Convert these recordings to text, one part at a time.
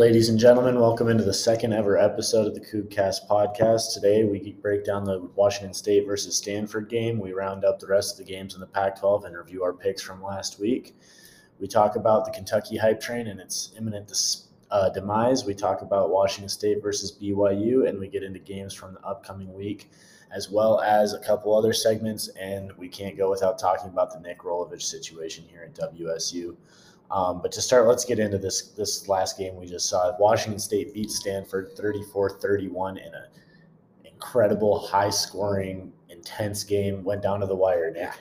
Ladies and gentlemen, welcome into the second ever episode of the Cougcast podcast. Today we break down the Washington State versus Stanford game. We round up the rest of the games in the Pac 12 and review our picks from last week. We talk about the Kentucky hype train and its imminent uh, demise. We talk about Washington State versus BYU, and we get into games from the upcoming week, as well as a couple other segments. And we can't go without talking about the Nick Rolovich situation here at WSU. Um, but to start, let's get into this this last game we just saw. Washington State beat Stanford 34-31 in an incredible, high-scoring, intense game. Went down to the wire, Nick.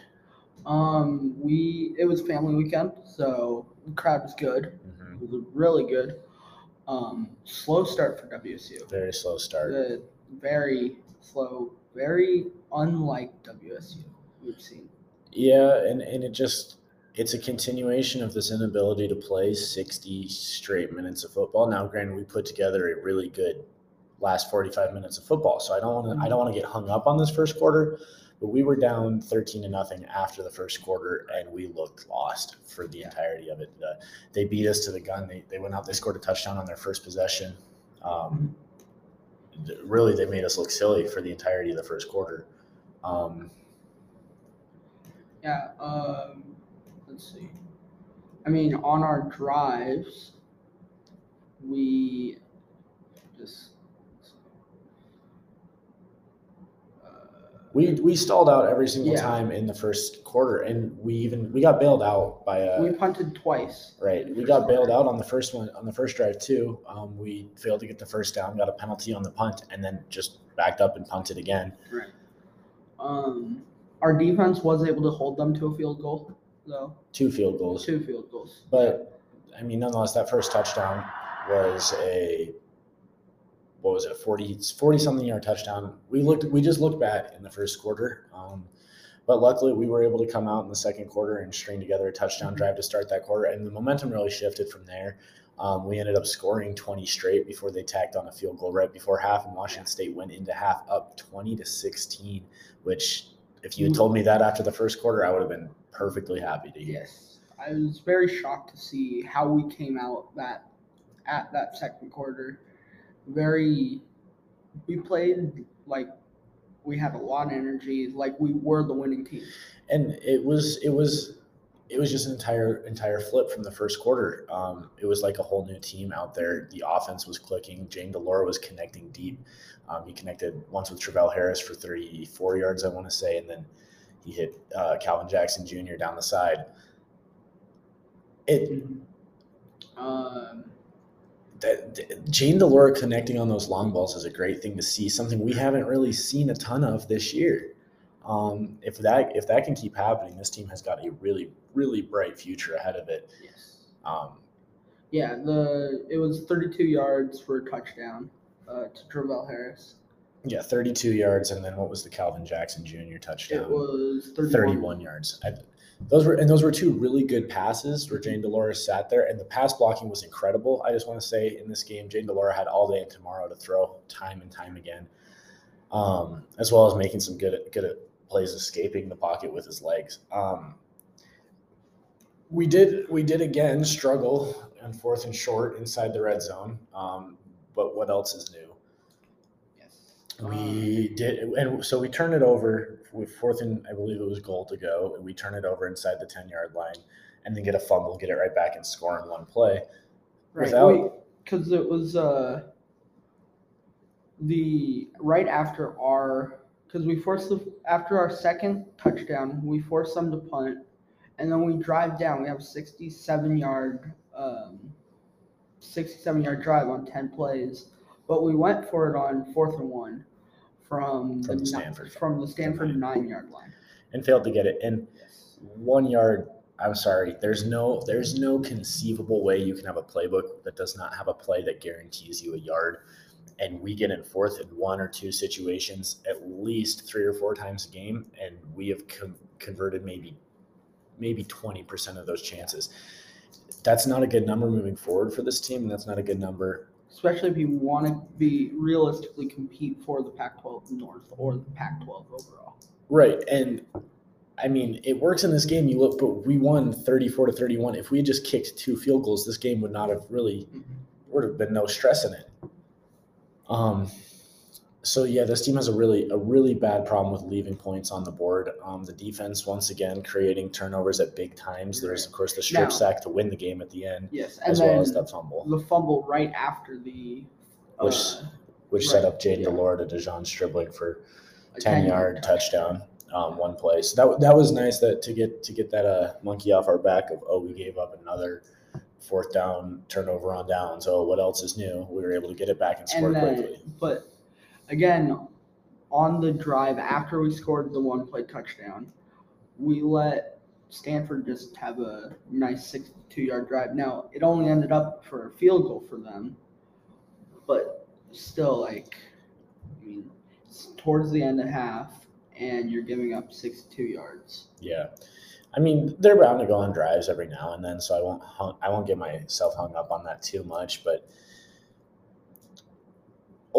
Um, we it was family weekend, so the crowd was good. Mhm. It was really good. Um, slow start for WSU. Very slow start. The very slow, very unlike WSU we've seen. Yeah, and, and it just it's a continuation of this inability to play 60 straight minutes of football. Now, granted, we put together a really good last 45 minutes of football, so I don't want to I don't want to get hung up on this first quarter. But we were down 13 to nothing after the first quarter, and we looked lost for the entirety of it. Uh, they beat us to the gun. They, they went out. They scored a touchdown on their first possession. Um, really, they made us look silly for the entirety of the first quarter. Um, Yeah. Um, let's see. I mean, on our drives, we just. Uh, We we stalled out every single Yeah. time in the first quarter, and we even we got bailed out by a we punted twice. right. We got bailed out on the first one on the first drive too. Um, we failed to get the first down, got a penalty on the punt, and then just backed up and punted again. Right. Um, our defense was able to hold them to a field goal, though. Two field goals, Two field goals. but I mean, nonetheless, that first touchdown was a what was it, 40, 40 something yard touchdown. We looked, we just looked bad in the first quarter. Um, but luckily, we were able to come out in the second quarter and string together a touchdown drive to start that quarter, and the momentum really shifted from there. Um, we ended up scoring 20 straight before they tacked on a field goal right before half, and Washington State went into half up 20 to 16. Which, if you had told me that after the first quarter, I would have been perfectly happy to hear. Yes, I was very shocked to see how we came out that at that second quarter. Very, we played like we had a lot of energy, like we were the winning team. and it was it was it was just an entire entire flip from the first quarter. Um, it was like a whole new team out there. The offense was clicking. Jayden de Laura was connecting deep. Um, he connected once with Travell Harris for 34 yards, I want to say, and then he hit uh, Calvin Jackson Jr. down the side. It Um, that, that- Jayden de Laura connecting on those long balls is a great thing to see. Something we haven't really seen a ton of this year. Um, if that if that can keep happening, this team has got a really really bright future ahead of it. yes. Um, Yeah, the it was 32 yards for a touchdown uh, to Travell Harris. Yeah, 32 yards, and then what was the Calvin Jackson Jr. touchdown? It was 31. 31 yards. I, those were and those were two really good passes where Jayden de Laura sat there, and the pass blocking was incredible. I just want to say in this game, Jayden de Laura had all day and tomorrow to throw time and time again, um, as well as making some good good plays escaping the pocket with his legs. Um, we did we did again struggle on fourth and short inside the red zone, um, but what else is new? We did, and so we turned it over with fourth and I believe it was goal to go, and we turn it over inside the ten yard line, and then get a fumble, get it right back, and score in one play. Right. Because it was uh, the right after our because we forced the after our second touchdown we forced them to punt, and then we drive down. We have a 67 yard um, 67 yard drive on 10 plays, but we went for it on fourth and one from, From the ni- Stanford. from the Stanford nine yard line. and failed to get it. And one yard. I'm sorry. There's no there's no conceivable way you can have a playbook that does not have a play that guarantees you a yard. And we get in fourth in one or two situations at least three or four times a game, and we have con- converted maybe maybe 20% of those chances. That's not a good number moving forward for this team, and that's not a good number Especially if you want to be realistically compete for the Pac-12 North or the Pac-12 overall. Right. And I mean, it works in this game. You look, but we won 34 to 31. If we had just kicked two field goals, this game would not have really, would have been no stress in it. Um, so yeah, this team has a really a really bad problem with leaving points on the board. Um, the defense once again creating turnovers at big times. There's of course the strip Now- sack to win the game at the end, Yes, and as then well as that fumble, the fumble right after the Which uh, which set right, up Jayden yeah. de Laura to De'Zhaun Stribling for a 10 yard touchdown. um, one play. So that, that was nice that to get to get that uh, monkey off our back of oh we gave up another fourth down turnover on downs. Oh what else is new? We were able to get it back and score And then, quickly. but again, on the drive after we scored the one play touchdown, we let Stanford just have a nice 62 yard drive. Now, it only ended up for a field goal for them, but still, like, I mean, it's towards the end of half, and you're giving up 62 yards. yeah i mean they're bound to go on drives every now and then so i won't i won't get myself hung up on that too much but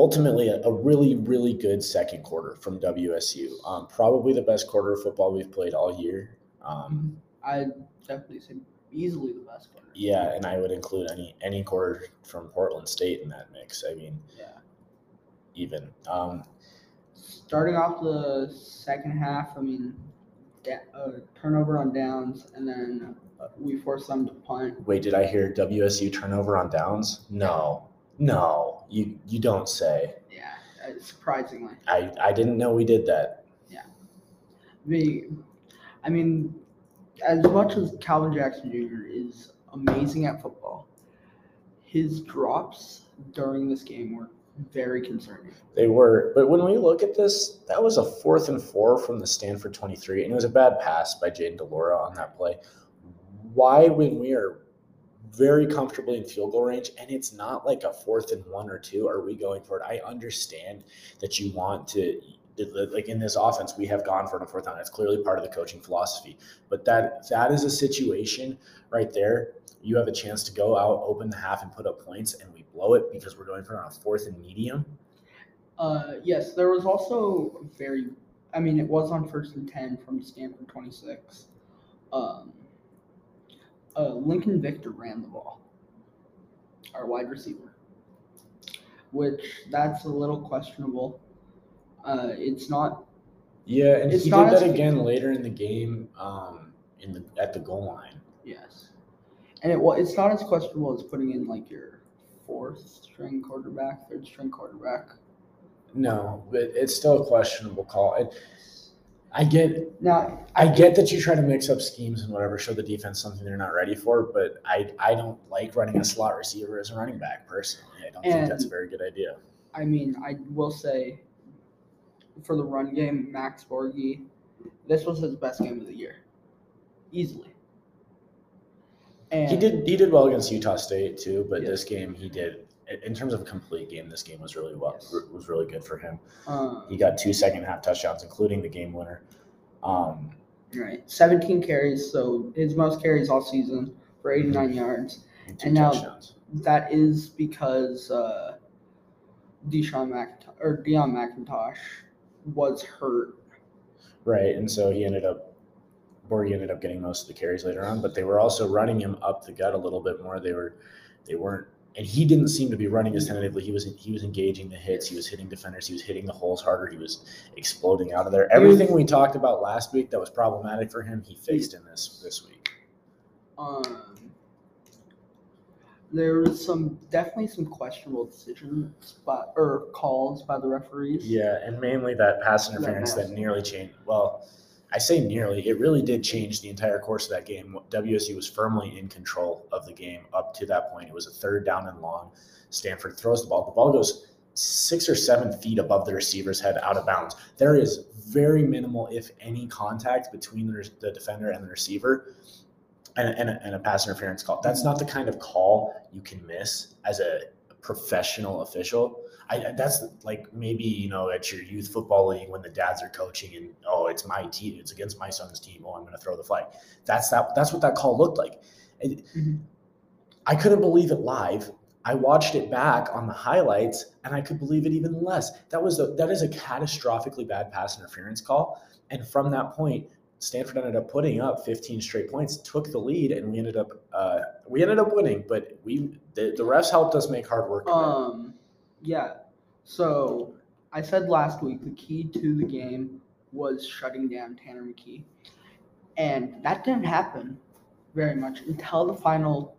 ultimately a, a really really good second quarter from wsu um, probably the best quarter of football we've played all year um, I definitely say easily the best quarter. Yeah, and I would include any any quarter from Portland State in that mix. I mean, Yeah. even um, starting off the second half, I mean, da- uh, turnover on downs, and then uh, we forced them to punt. wait, did I hear WSU turnover on downs? No, no, you you don't say. Yeah, uh, surprisingly. I I didn't know we did that. The, I mean, as much as Calvin Jackson Jr. is amazing at football, his drops during this game were very concerning. They were, but when we look at this, that was a fourth and four from the Stanford twenty three, and it was a bad pass by Jayden de Laura on that play. Why, when we are very comfortably in field goal range, and it's not like a fourth and one or two, are we going for it? I understand that you want to, like in this offense, we have gone for it fourth down. It's clearly part of the coaching philosophy, but that that is a situation right there. You have a chance to go out, open the half, and put up points, and we blow it because we're going for it on a fourth and medium. Uh, yes, there was also very, I mean, it was on first and 10 from Stanford 26. Um, uh, Lincoln Victor ran the ball, our wide receiver, which that's a little questionable. Uh, it's not, Yeah, and It's he not did that again later in the game, um, in the at the goal line. yes. And it wa it's not as questionable as putting in like your fourth string quarterback, third string quarterback. No, but it's still a questionable call. And I get, Now, I get that you try to mix up schemes and whatever, show the defense something they're not ready for. But I, I don't like running a slot receiver as a running back personally. I don't think that's a very good idea. I mean, I will say for the run game, Max Borghi, this was his best game of the year, easily. And He did, he did well against Utah State too. But Yeah. this game, he did. In terms of a complete game, this game was really well, Yes. was really good for him. Um, He got two second half touchdowns, including the game winner. Um, right, 17 carries, so his most carries all season for 89 yards. and And now- touchdowns. That is because uh, Deshaun McIntosh or Deion McIntosh was hurt. Right, and so he ended up, Borghi ended up getting most of the carries later on, but they were also running him up the gut a little bit more. They were, they weren't, and he didn't seem to be running as tentatively. He was he was engaging the hits. He was hitting defenders. He was hitting the holes harder. He was exploding out of there. Everything we talked about last week that was problematic for him, he fixed in this this week. Um, there was some definitely some questionable decisions by or calls by the referees. Yeah, and mainly that pass interference that pass. nearly changed. Well, I say nearly. It really did change the entire course of that game. WSU was firmly in control of the game up to that point. It was a third down and long. Stanford throws the ball. The ball goes six or seven feet above the receiver's head out of bounds. There is very minimal, if any, contact between the, the defender and the receiver. And, and, a, and a pass interference call. That's not the kind of call you can miss as a professional official. I, that's like maybe you know at your youth football league when the dads are coaching and oh it's my team it's against my son's team oh I'm going to throw the flag that's that that's what that call looked like And Mhm. I couldn't believe it live I watched it back on the highlights and I could believe it even less that was a that is a catastrophically bad pass interference call and from that point Stanford ended up putting up 15 straight points, took the lead, and we ended up uh, we ended up winning. But we the, the refs helped us make hard work. of it. Um, yeah. So I said last week the key to the game was shutting down Tanner McKee, and that didn't happen very much until the final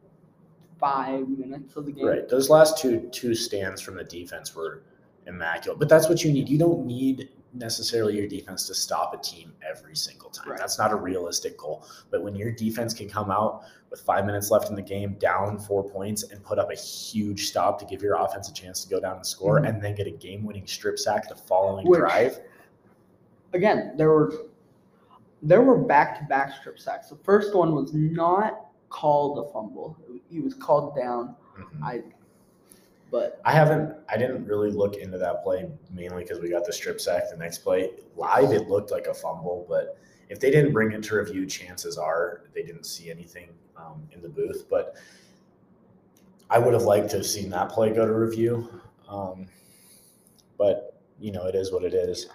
five minutes of the game. Right. Those last two two stands from the defense were immaculate. But that's what you need. You don't need necessarily your defense to stop a team every single time. Right. That's not a realistic goal. But when your defense can come out with five minutes left in the game, down four points, and put up a huge stop to give your offense a chance to go down and score, Mhm. and then get a game-winning strip sack the following Which- drive. Again, there were there were back to back strip sacks. The first one was not called a fumble. He was called down. Mhm. I but I haven't. I didn't really look into that play mainly because we got the strip sack. The next play live, it looked like a fumble, but if they didn't bring it to review, chances are they didn't see anything um, in the booth. But I would have liked to have seen that play go to review. Um, but you know, it is what it is.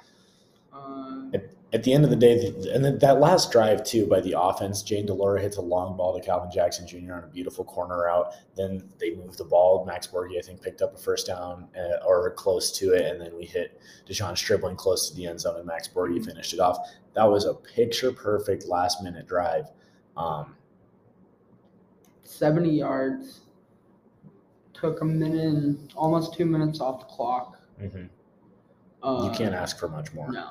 uh, At the end of the day, and then that last drive too by the offense, Jayden de Laura hits a long ball to Calvin Jackson Jr. on a beautiful corner route. Then they moved the ball. Max Borghi, I think, picked up a first down uh, or close to it, and then we hit De'Zhaun Stribling close to the end zone, and Max Borghi finished it off. That was a picture perfect last minute drive. Um, seventy yards. Took a minute and almost two minutes off the clock. mhm. Uh, you can't ask for much more. No.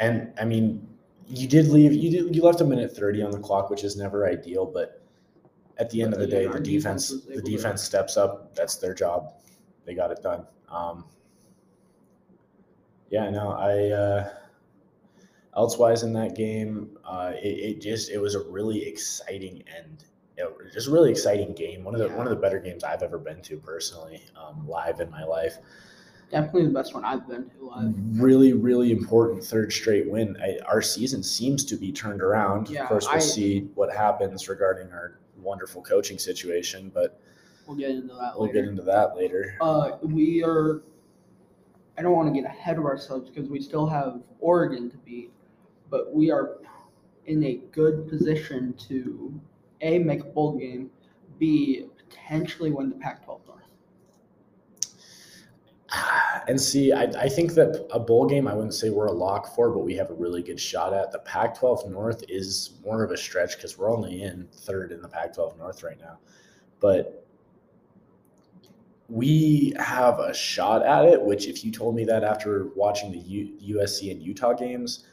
And I mean, you did leave. You did. You left a minute thirty on the clock, which is never ideal. But at the end of the day, the defense, the defense steps up. That's their job. They got it done. Um, yeah, no, I. Uh, elsewise in that game, uh, it, it just it was a really exciting end. It was just a really exciting game. One of the Yeah. one of the better games I've ever been to personally, um, live in my life. Definitely the best one I've been to live. Really, really important third straight win. I, our season seems to be turned around. Yeah, of course, we'll I- see what happens regarding our wonderful coaching situation, but We'll get into that we'll later. get into that later. Uh, we are. I don't want to get ahead of ourselves because we still have Oregon to beat, but we are in a good position to a make a bowl game, b potentially win the Pac-12 North. And see, I, I think that a bowl game, I wouldn't say we're a lock for, but we have a really good shot at. The Pac 12 North is more of a stretch because we're only in third in the Pac 12 North right now. But we have a shot at it, which, if you told me that after watching the U, USC and Utah games,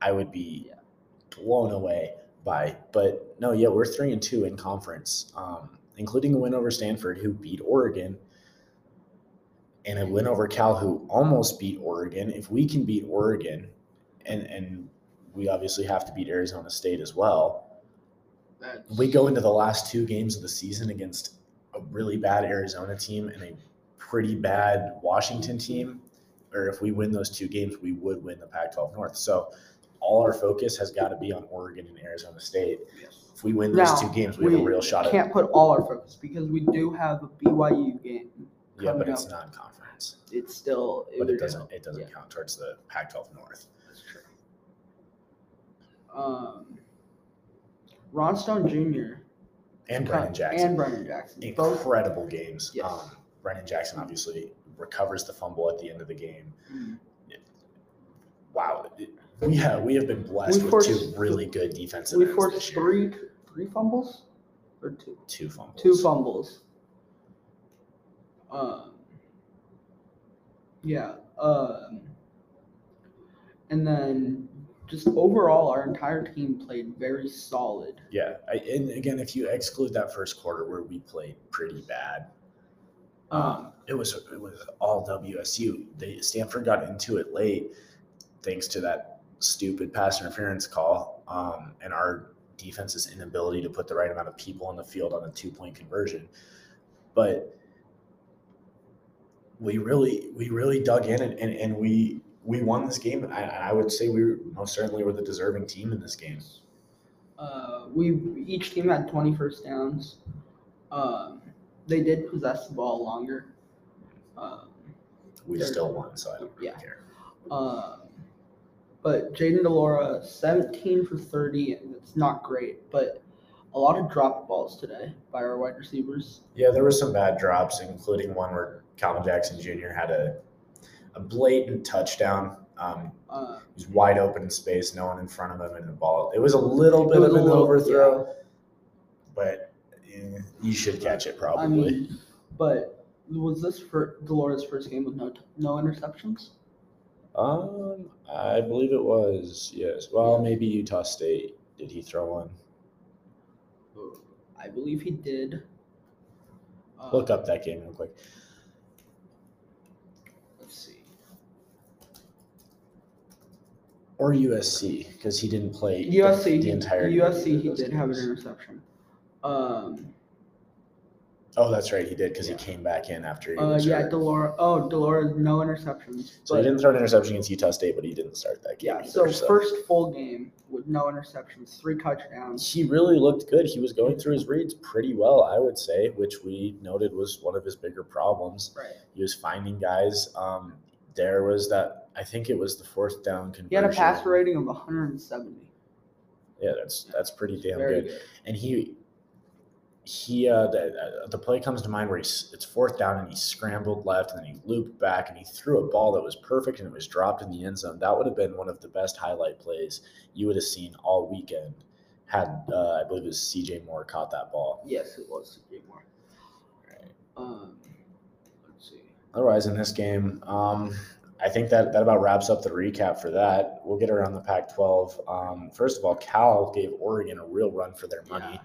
I would be blown away by. But no, yeah, we're three and two in conference, um, including a win over Stanford, who beat Oregon and a win over Cal, who almost beat Oregon. If we can beat Oregon, and and we obviously have to beat Arizona State as well, That's, we go into the last two games of the season against a really bad Arizona team and a pretty bad Washington team. Or if we win those two games, we would win the Pac-12 North. So all our focus has got to be on Oregon and Arizona State. Yes. If we win those Now, two games, we, have a real shot at. Can't put all our focus because we do have a BYU game. Yeah, but coming it's up. Non-conference. It's still. But it doesn't. count. It doesn't Yeah. count towards the Pac-12 North. That's true. Um, Ron Stone Jr. And Brennan Jackson. and Brennan Jackson. Both. incredible games. Yes. Um, Brennan Jackson obviously recovers the fumble at the end of the game. Mm. Wow, it- we have we have been blessed We with two really good defensive We forced three three fumbles or two two fumbles. two fumbles. Um, yeah. Um, and then just overall, our entire team played very solid. Yeah, I, and again, if you exclude that first quarter where we played pretty bad, um, it was it was all WSU. They Stanford got into it late, thanks to that stupid pass interference call, um, and our defense's inability to put the right amount of people on the field on a two point conversion. But we really we really dug in and, and, and we we won this game. I, I would say we most certainly were the deserving team in this game. Uh, we each team had 20 first downs. Um, they did possess the ball longer. Um, We still won, so I don't really Yeah. care. Um, but Jayden de Laura, 17 for 30, and it's not great, but a lot of drop balls today by our wide receivers. Yeah, there were some bad drops, including one where Calvin Jackson Jr. had a a blatant touchdown. Um, Uh, he was wide open in space, no one in front of him, and the ball. It was a little bit of an little- overthrow, but eh, you should catch it probably. I mean, but was this for de Laura's first game with no no interceptions? um, I believe it was yes. Well, maybe Utah State. Did he throw one? I believe he did. Uh, Look up that game real quick. Let's see. Or USC because he didn't play the- USC, the, he- entire USC, he did have an interception. Um, Oh, that's right, he did because Yeah. he came back in after he uh, was yeah. de Laura. Oh, de Laura, no interceptions. So he didn't throw an interception against Utah State, but he didn't start that game Yeah, either. so first full game with no interceptions, three touchdowns. he really looked good. He was going through his reads pretty well, I would say, which we noted was one of his bigger problems. Right. He was finding guys. Um, there was that. I think it was the fourth down conversion. He had a passer rating of 170. Yeah, that's that's pretty damn good. good. And he he uh, the, uh, the play comes to mind where he's it's fourth down and he scrambled left and then he looped back and he threw a ball that was perfect and it was dropped in the end zone. That would have been one of the best highlight plays you would have seen all weekend had uh, I believe it was C.J. Moore caught that ball. Yes, it was CJ Moore. Um, let's see. Otherwise, in this game, um, I think that that about wraps up the recap for that. We'll get around the Pac-12. Um, first of all, Cal gave Oregon a real run for their money. Yeah.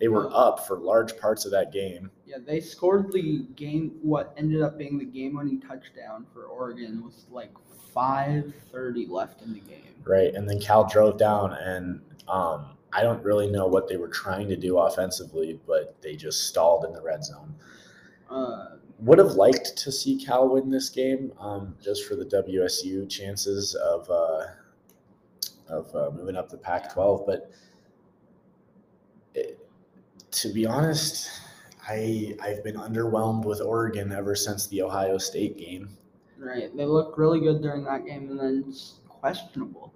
They were up for large parts of that game. Yeah, they scored the game. What ended up being the game-winning touchdown for Oregon was like 5:30 left in the game. right? And then Cal drove down, and um, I don't really know what they were trying to do offensively, but they just stalled in the red zone. Uh, Would have liked to see Cal win this game, um, just for the WSU chances of uh, of uh, moving up the Pac-12. But it, to be honest, I I've been underwhelmed with Oregon ever since the Ohio State game. right, they looked really good during that game, and then it's questionable.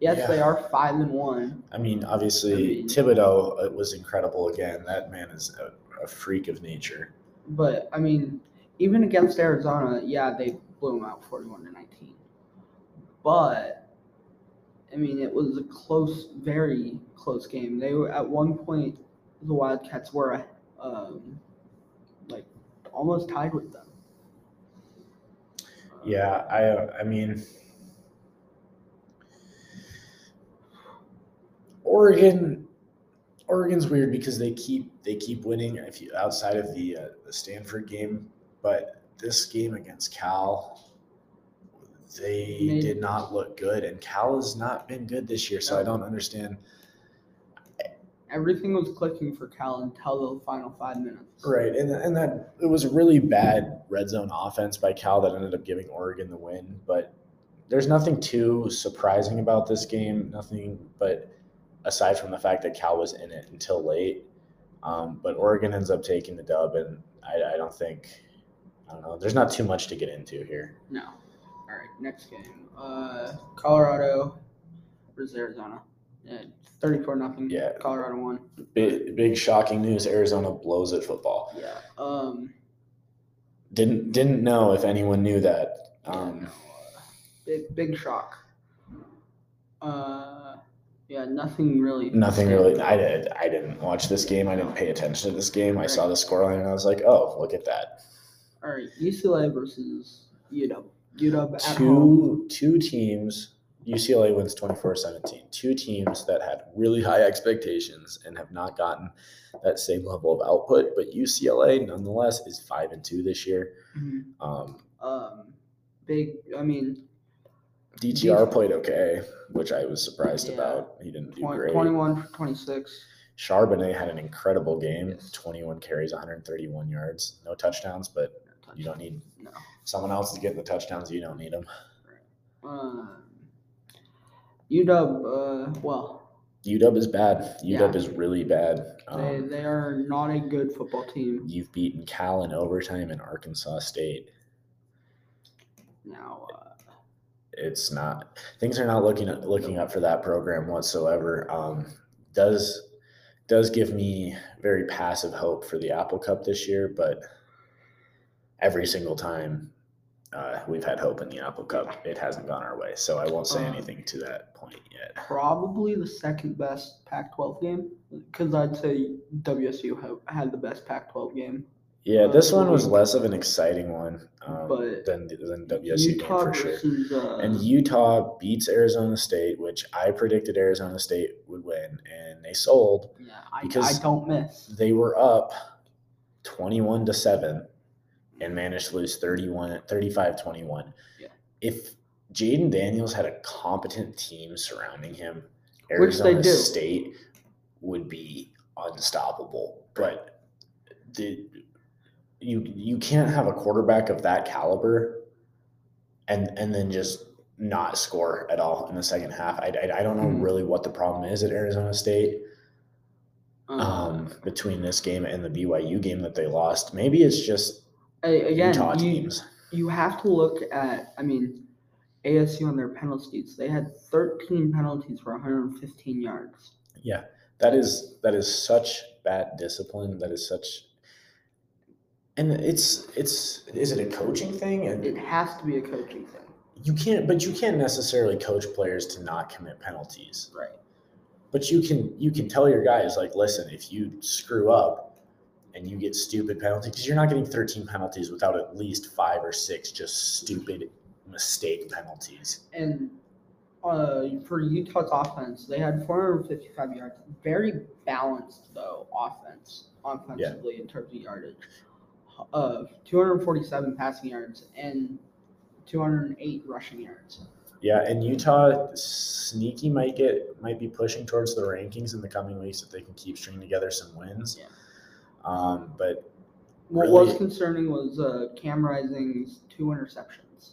Yes, Yeah. they are five and one. I mean, obviously I mean- Thibodeaux uh, was incredible again. That man is a, a freak of nature. But I mean, even against Arizona, yeah, they blew them out forty-one to nineteen. But I mean, it was a close, very close game. They were at one point, the Wildcats were, um, like almost tied with them. Yeah, I I mean Oregon Oregon's weird because they keep they keep winning if you outside of the uh, the Stanford game, but this game against Cal they Made- did not look good and Cal has not been good this year, so I don't understand Everything was clicking for Cal until the final five minutes. Right, and and that it was a really bad red zone offense by Cal that ended up giving Oregon the win. But there's nothing too surprising about this game. Nothing, but aside from the fact that Cal was in it until late, um, but Oregon ends up taking the dub, and I, I don't think I don't know. There's not too much to get into here. No. All right, next game. Uh, Colorado versus Arizona. Yeah, thirty-four nothing. Yeah. Colorado won. Big, big shocking news: Arizona blows at football. Yeah. Um. Didn't didn't know if anyone knew that. Um, big big shock. Uh, yeah, nothing really. Nothing really. I did. I didn't watch this game. I didn't pay attention to this game. I saw the scoreline and I was like, "Oh, look at that!" All right, UCLA versus UW. UW at home. Two two teams. UCLA wins 24-17. Two teams that had really high expectations and have not gotten that same level of output. But UCLA, nonetheless, is five and two this year. Mhm. Um, Um, big. I mean, DTR played okay, which I was surprised Yeah. about. He didn't do 20, great. 21 for 26. Charbonnet had an incredible game. Yes. 21 carries, 131 yards. No touchdowns, but you don't need No. someone else is getting the touchdowns. You don't need them. Um, UW. Uh, well, UW is bad. UW Yeah. is really bad. they Um, they are not a good football team you've beaten Cal in overtime and Arkansas State. now. Uh, it's not things are not looking looking up for that program whatsoever. Um, does does give me very passive hope for the Apple Cup this year, but every single time uh, we've had hope in the Apple Cup, it hasn't gone our way. So I won't say Um, anything to that point yet. Probably the second best Pac-12 game because I'd say WSU ha- had the best Pac-12 game. Yeah, this one was less of an exciting one um, than than WSU game Utah for sure. versus uh, And Utah beats Arizona State, which I predicted Arizona State would win, and they sold. yeah, I, because- I don't miss. They were up 21 to 7 and managed to lose 31 35 21. Yeah. If Jayden Daniels had a competent team surrounding him, Arizona. State would be unstoppable. But the you you can't have a quarterback of that caliber and and then just not score at all in the second half. I, I, I don't know Mhm. really what the problem is at Arizona State Um, between this game and the BYU game that they lost. Maybe it's just again, Utah you, teams. you have to look at. I mean, ASU on their penalties. They had 13 penalties for 115 yards. Yeah, that is that is such bad discipline. That is such, and it's it's is it a coaching thing? And It has to be a coaching thing, you can't, but you can't necessarily coach players to not commit penalties. right? But you can you can tell your guys like, listen, if you screw up and you get stupid penalties, because you're not getting 13 penalties without at least five or six just stupid mistake penalties. And uh, for Utah's offense, they had 455 yards. Very balanced though offense, offensively in terms of yardage. Of 247 passing yards and 208 rushing yards. Yeah, and Utah sneaky might get might be pushing towards the rankings in the coming weeks if they can keep stringing together some wins. Yeah. Um, but What was concerning was uh, Cam Rising's two interceptions.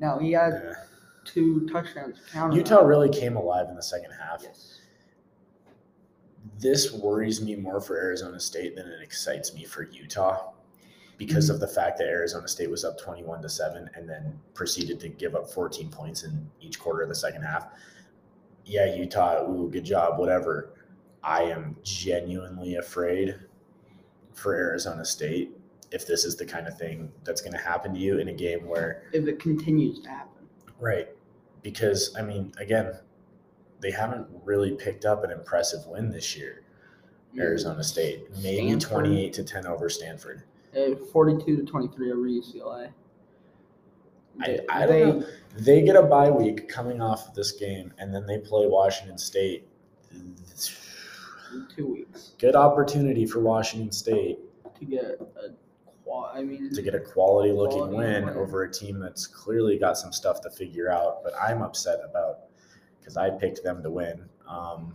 Now he had two touchdowns. Utah really came alive in the second half. Yes. This worries me more for Arizona State than it excites me for Utah because mm-hmm. of the fact that Arizona State was up 21 to 7 and then proceeded to give up 14 points in each quarter of the second half. Yeah, Utah, ooh, good job, whatever. I am genuinely afraid for Arizona State if this is the kind of thing that's going to happen to you in a game where If it continues to happen. Right. Because, I mean, again, they haven't really picked up an impressive win this year, mm-hmm. Arizona State. Maybe Stanford. 28 to 10 over Stanford. Uh, 42 to 23 over UCLA. I, They- I they- don't know. They get a bye week coming off of this game, and then they play Washington State. in two weeks Good opportunity for Washington State to get a. I mean, to get a quality looking win win. over a team that's clearly got some stuff to figure out. But I'm upset about because I picked them to win. Um,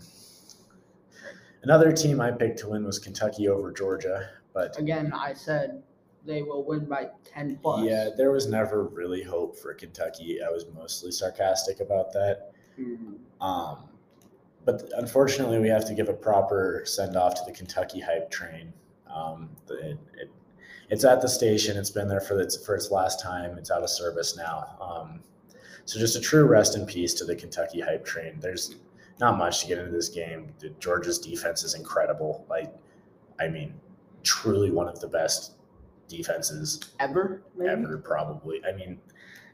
another team I picked to win was Kentucky over Georgia, but again, I said they will win by 10 plus. yeah, there was never really hope for Kentucky. I was mostly sarcastic about that. Mm, Um, but unfortunately, we have to give a proper send off to the Kentucky hype train. Um, it, it's at the station. It's been there for its for its last time. It's out of service now. Um, so just a true rest in peace to the Kentucky hype train. There's not much to get into this game. Georgia's defense is incredible. Like, I mean, truly one of the best defenses Ever? Maybe? ever probably i mean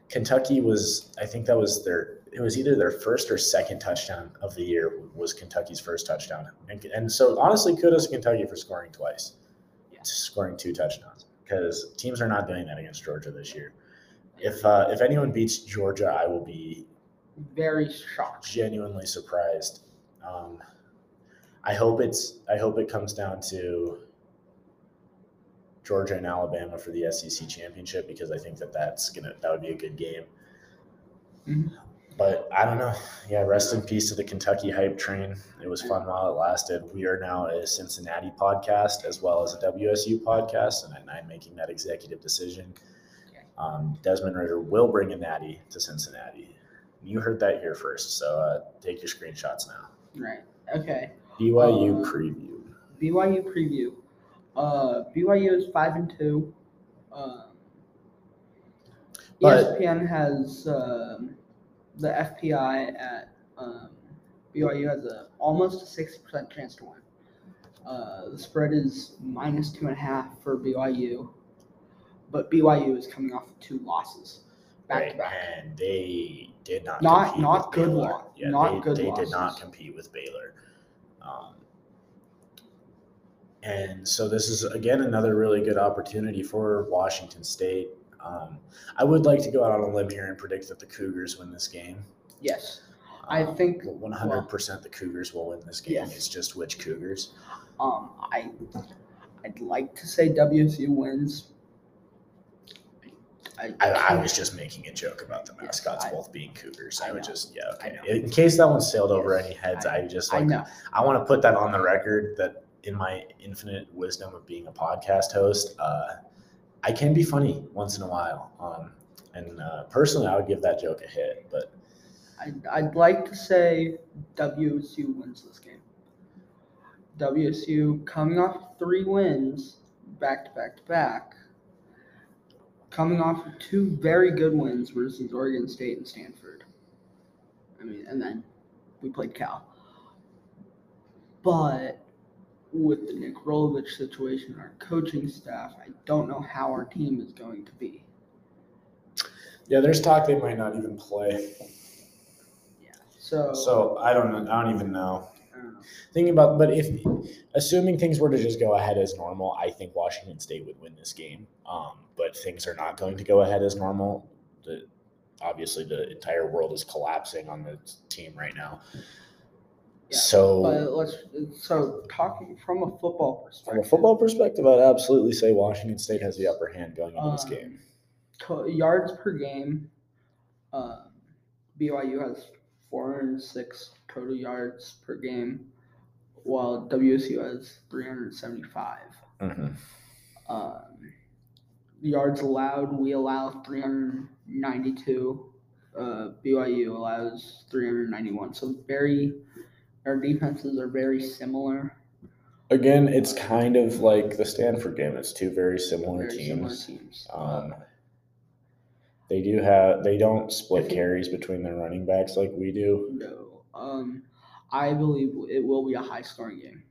kentucky was i think that was their it was either their first or second touchdown of the year was kentucky's first touchdown and, and so honestly kudos to kentucky for scoring twice Yeah. scoring two touchdowns because teams are not doing that against georgia this year if uh, if anyone beats georgia i will be Very shocked. genuinely surprised um, i hope it's i hope it comes down to Georgia and Alabama for the SEC championship because I think that that's gonna that would be a good game. Mhm. But I don't know. Yeah, rest in peace to the Kentucky hype train. It was fun while it lasted. We are now a Cincinnati podcast as well as a WSU podcast, and I'm making that executive decision. Um, Desmond Ridder will bring a natty to Cincinnati. You heard that here first, so uh, take your screenshots now. Right. Okay. BYU Uh, preview. BYU preview. Uh, BYU is five and two. Um, But- ESPN has um, the FPI at um, BYU has a almost a sixty percent chance to win. Uh, the spread is minus two and a half for BYU, but BYU is coming off of two losses back right, to back. and they did not Not- compete not with good Yeah, not they, good they did not compete with Baylor. Um, and so this is again another really good opportunity for Washington State. Um, I would like to go out on a limb here and predict that the Cougars win this game. Yes, I think- 100% the Cougars will win this game. Yes. It's just which Cougars. um, I I'd like to say WSU wins. I, I, I was just making a joke about the Yes, mascots I- both being Cougars. I, I would just yeah. Okay. In case that one sailed over Yes, any heads, I- just I like. I want to put that on the record that in my infinite wisdom of being a podcast host, uh, I can be funny once in a while. Um, and uh, personally, I would give that joke a hit. But I'd, I'd like to say WSU wins this game. WSU coming off three wins back to back to back, coming off of two very good wins versus Oregon State and Stanford. I mean, and then we played Cal. But with the Nick Rolovich situation, our coaching staff, I don't know how our team is going to be. yeah, there's talk they might not even play. Yeah. So, So I don't know. I don't even know. Know. Thinking about, but if assuming things were to just go ahead as normal, I think Washington State would win this game. Um, but things are not going to go ahead as normal. The obviously the entire world is collapsing on the team right now. Yeah, so But let's so talking from a football perspective. from a football perspective, I'd absolutely say Washington State has the upper hand going into this Um, game. to- yards per game, uh, BYU has 406 total yards per game, while WSU has 375. Mhm. Um, yards allowed, we allow 392. Uh, BYU allows 391. So very, our defenses are very similar. Again, it's kind of like the Stanford game. It's two very similar very similar teams. teams. Um, they do have they don't split carries between their running backs like we do. No. Um, I believe it will be a high scoring game.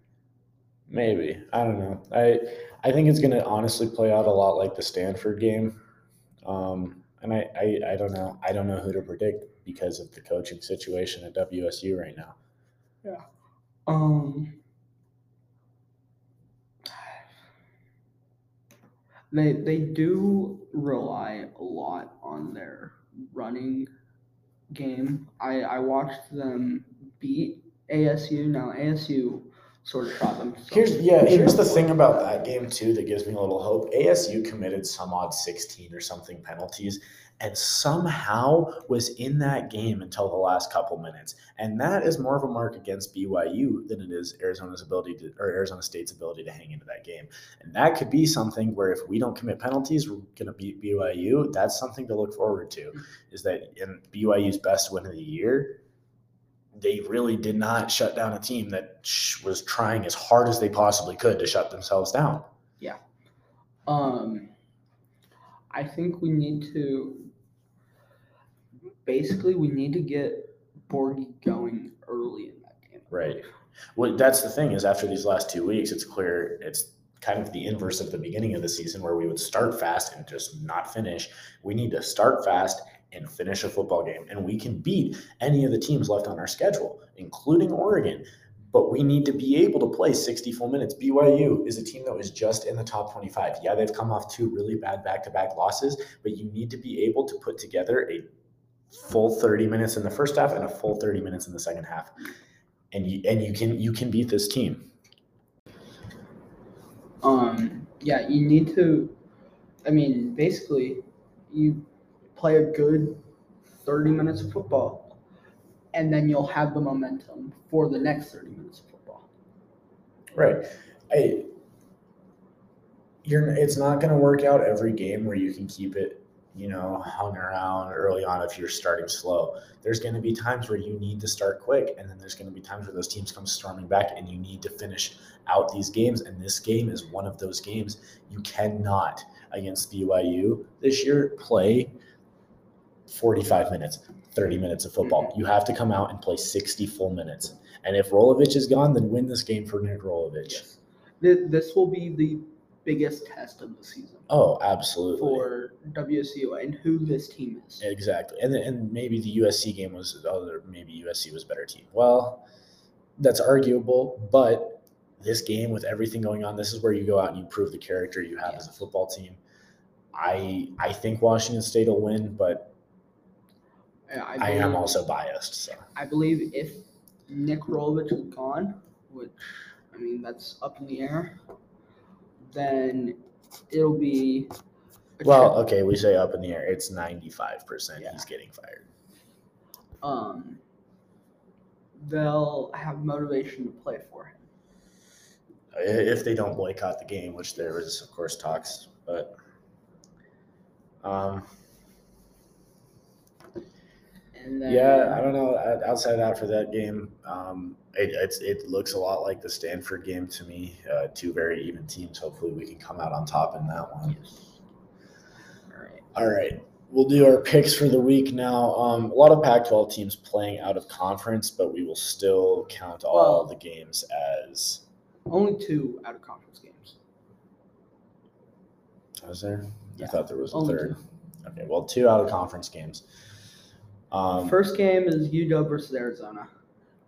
Maybe I don't know. I I think it's gonna honestly play out a lot like the Stanford game, um, and I, I I don't know. I don't know who to predict because of the coaching situation at WSU right now. Um, they they do rely a lot on their running game. I I watched them beat ASU. Now ASU sort of shot themselves. Here's yeah. Here's the thing about that game too that gives me a little hope. ASU committed some odd sixteen or something penalties, and somehow was in that game until the last couple minutes. And that is more of a mark against BYU than it is Arizona's ability to or Arizona State's ability to hang into that game. And that could be something where if we don't commit penalties, we're going to beat BYU. That's something to look forward to. Is that in BYU's best win of the year? They really did not shut down a team that was trying as hard as they possibly could to shut themselves down. Yeah. Um, I think we need to basically we need to get Borghi going early in that game. Right. Well, that's the thing is after these last two weeks, it's clear it's kind of the inverse of the beginning of the season where we would start fast and just not finish. We need to start fast and finish a football game, and we can beat any of the teams left on our schedule, including Oregon. But we need to be able to play 60 full minutes. BYU is a team that was just in the top 25. Yeah, they've come off two really bad back to back losses, but you need to be able to put together a full 30 minutes in the first half and a full 30 minutes in the second half. And you and you can you can beat this team. Um, yeah, you need to. I mean, basically, you play a good thirty minutes of football, and then you'll have the momentum for the next thirty minutes of football. Right. I you're it's not going to work out every game where you can keep it, you know, hung around early on if you're starting slow. There's going to be times where you need to start quick and then there's going to be times where those teams come storming back and you need to finish out these games and this game is one of those games you cannot against BYU this year play 45 minutes, 30 minutes of football. Mm-hmm. You have to come out and play 60 full minutes. And if Rolovich is gone, then win this game for Nick Rolovich. Yes. This will be the biggest test of the season Oh, absolutely. for WSU and who this team is. Exactly, and and maybe the USC game was oh, other. Maybe USC was a better team. Well, that's arguable, but this game with everything going on, this is where you go out and you prove the character you have as a football team. I I think Washington State will win, but I, I am also biased. So I believe if Nick Rolovich is gone, which I mean that's up in the air, then it'll be. a well, okay, we say up in the air. It's ninety five percent. Yeah. He's getting fired. um, they'll have motivation to play for him. I- If they don't boycott the game, which there was, of course, talks, but um, And then Yeah, I don't know. O- Outside of that, for that game, um, it it's, it looks a lot like the Stanford game to me. Uh, two very even teams. Hopefully, we can come out on top in that one. Yes. All right. All right, we'll do our picks for the week now. Um, a lot of Pac-12 teams playing out of conference, but we will still count all Well- the games as. Only two out of conference games. Was there? Yeah, I thought there was a only third. Okay, well, two out of conference games. Um, First game is UW versus Arizona.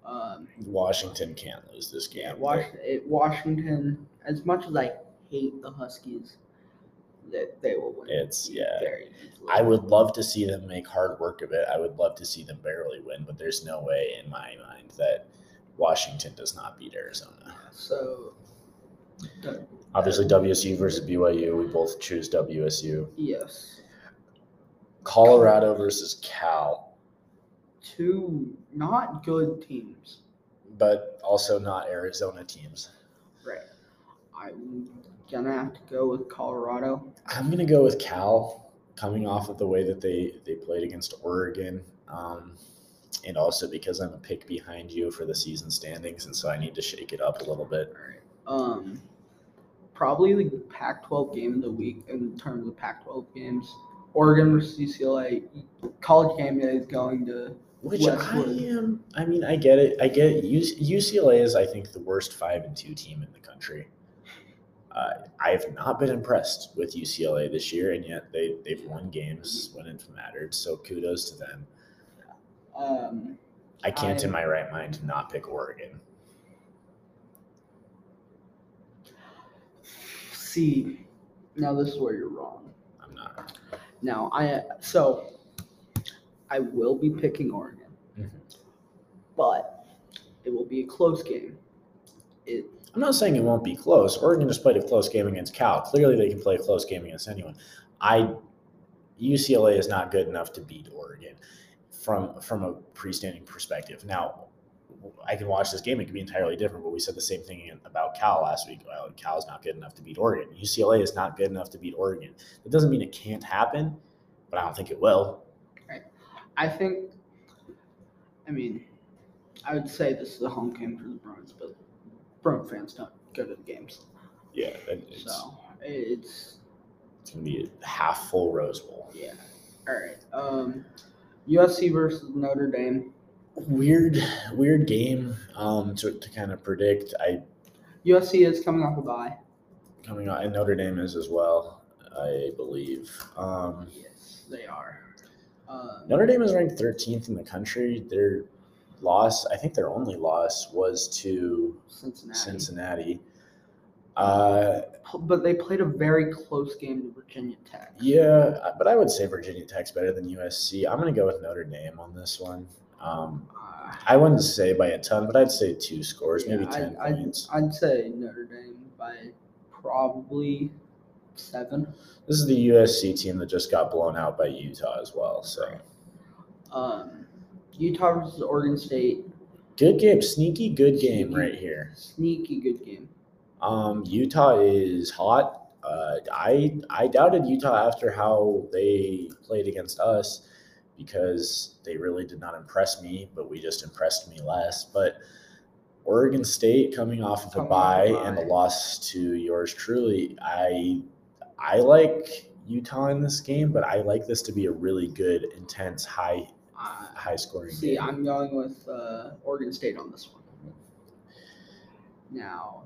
Um, Washington can't lose this game. yeah, Was- it, Washington. As much as I hate the Huskies, that they will win. It's yeah. Very. I would love to see them make hard work of it. I would love to see them barely win, but there's no way in my mind that Washington does not beat Arizona. So, Obviously, WSU versus BYU, we both choose WSU. yes, Colorado versus Cal, two not good teams. but also not Arizona teams. Right. I'm gonna have to go with Colorado. I'm to go with Cal, coming off of the way that they, they played against Oregon. Um, and also because I'm a pick behind you for the season standings, and so I need to shake it up a little bit. All right. Um, probably the Pac-12 game of the week in terms of Pac-12 games. Oregon versus UCLA. College game day is going to. Which I am. I mean, I get it. I get it. UCLA is, I think, the worst five and two team in the country. Uh, I have not been impressed with UCLA this year, and yet they they've won games when it mattered. So kudos to them. Um, I can't, in my right mind, not pick Oregon. see, now this is where you're wrong. I'm not. Now I so I will be picking Oregon, Mhm. but it will be a close game. It I'm not saying it won't be close. Oregon just played a close game against Cal. Clearly, they can play a close game against anyone. I UCLA is not good enough to beat Oregon from from a pre-standing perspective. Now, I can watch this game; it could be entirely different. But we said the same thing about Cal last week. Well, is not good enough to beat Oregon. UCLA is not good enough to beat Oregon. That doesn't mean it can't happen, but I don't think it will. I think, I mean, I would say this is a home game for the Bruins, but Bruin fans don't go to the games, Yeah, it's, so it's it's gonna be a half full Rose Bowl. yeah. All right. Um, USC versus Notre Dame. Weird, weird game um, to, to kind of predict. I USC is coming off a bye. coming out, and Notre Dame is as well, I believe. Um, Yes, they are. Um, Notre Dame is ranked 13th in the country. Their loss, I think their only loss, was to Cincinnati. Cincinnati. Uh, But they played a very close game to Virginia Tech. yeah, but I would say Virginia Tech's better than USC. I'm going to go with Notre Dame on this one. Um, I wouldn't say by a ton, but I'd say two scores, maybe 10 I'd, points. I'd, I'd say Notre Dame by probably seven. This is the USC team that just got blown out by Utah as well. So Um, Utah versus Oregon State. good game, sneaky good game right here. Sneaky good game. Um, Utah is hot. Uh, I I doubted Utah after how they played against us because they really did not impress me, but we just impressed me less. But Oregon State coming off of a bye and the loss to yours truly, I I like Utah in this game, but I like this to be a really good, intense, high Uh, high scoring see, game. I'm going with uh, Oregon State on this one. Now,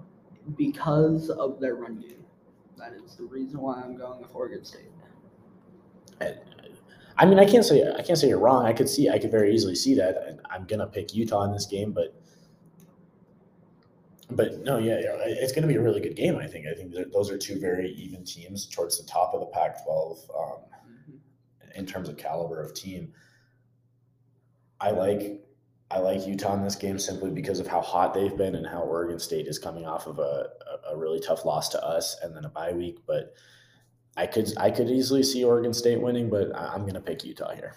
because of their run game, that is the reason why I'm going with Oregon State. I mean, I can't say I can't say you're wrong. I could see I could very easily see that. and I'm gonna pick Utah in this game, but but no, yeah, yeah, it's gonna be a really good game. I think. I think that those are two very even teams towards the top of the Pac-12 um, in terms of caliber of team. I like I like Utah in this game simply because of how hot they've been and how Oregon State is coming off of a, a, really tough loss to us and then a bye week. But I could I could easily see Oregon State winning, but I'm gonna pick Utah here.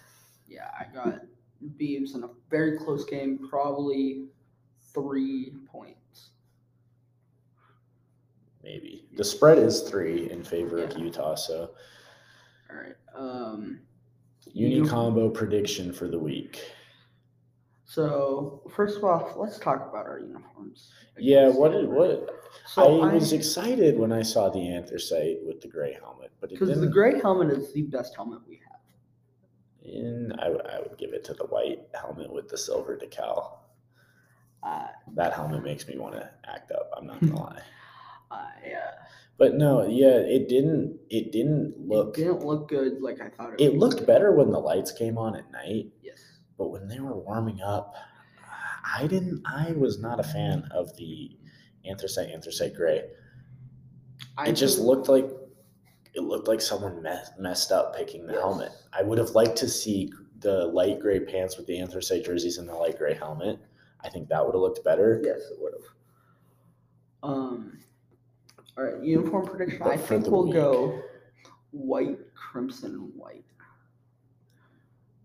Yeah, I got Beavs in a very close game, probably three points. Maybe the spread is three in favor of Utah. So All right. Um, uni You- combo prediction for the week. so first of all, let's talk about our uniforms. Yeah, what did what So I was excited when I saw the anthracite with the gray helmet, but because the gray helmet is the best helmet we have. And I, I would give it to the white helmet with the silver decal. Uh, That helmet makes me want to act up. I'm not gonna lie. But no, yeah, it didn't. It didn't look. it didn't look good like I thought it. It looked better when the lights came on at night, Yes. but when they were warming up, I didn't. I was not a fan of the anthracite anthracite gray. I It just looked like it looked like someone mess, messed up picking the Yes. helmet. I would have liked to see the light gray pants with the anthracite jerseys and the light gray helmet. I think that would have looked better. Yes, it would have. Um. All right, uniform prediction. But I for think the we'll week- go white, crimson, and white.